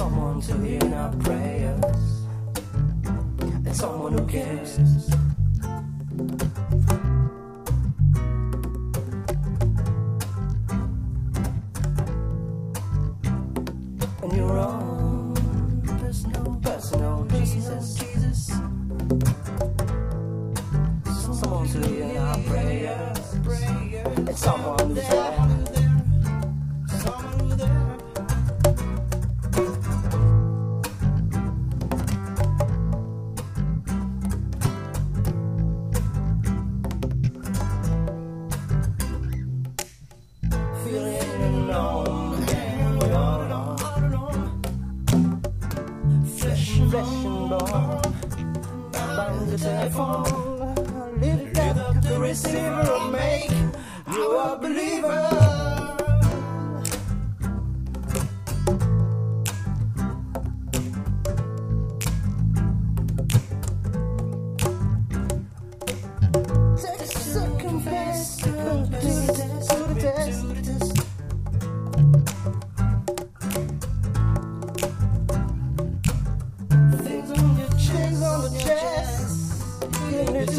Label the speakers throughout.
Speaker 1: to hear our prayers and someone who cares. And you're on personal, personal Jesus, Jesus. Someone to hear our prayers and someone. Someone who's The telephone. Lift up the receiver and make you a believer.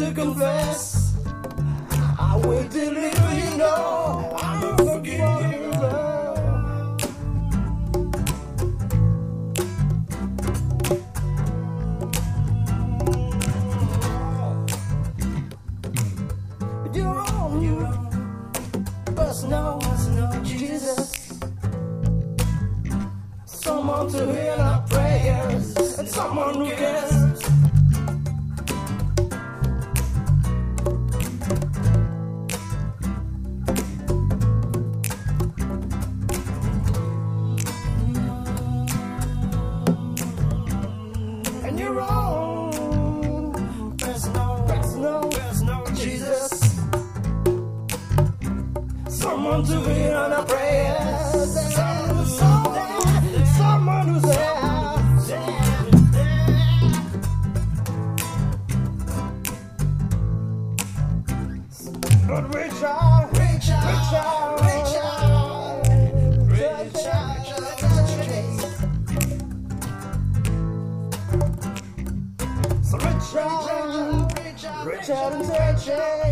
Speaker 1: To confess. I will deliver you know. I'm you're on. Personal, personal, Jesus. Someone to hear our prayers and someone who cares. To hear our prayers. Someone, someone, someone who's there. But reach out, reach out, reach out, reach out, reach out, So reach out, reach out, reach out and touch it.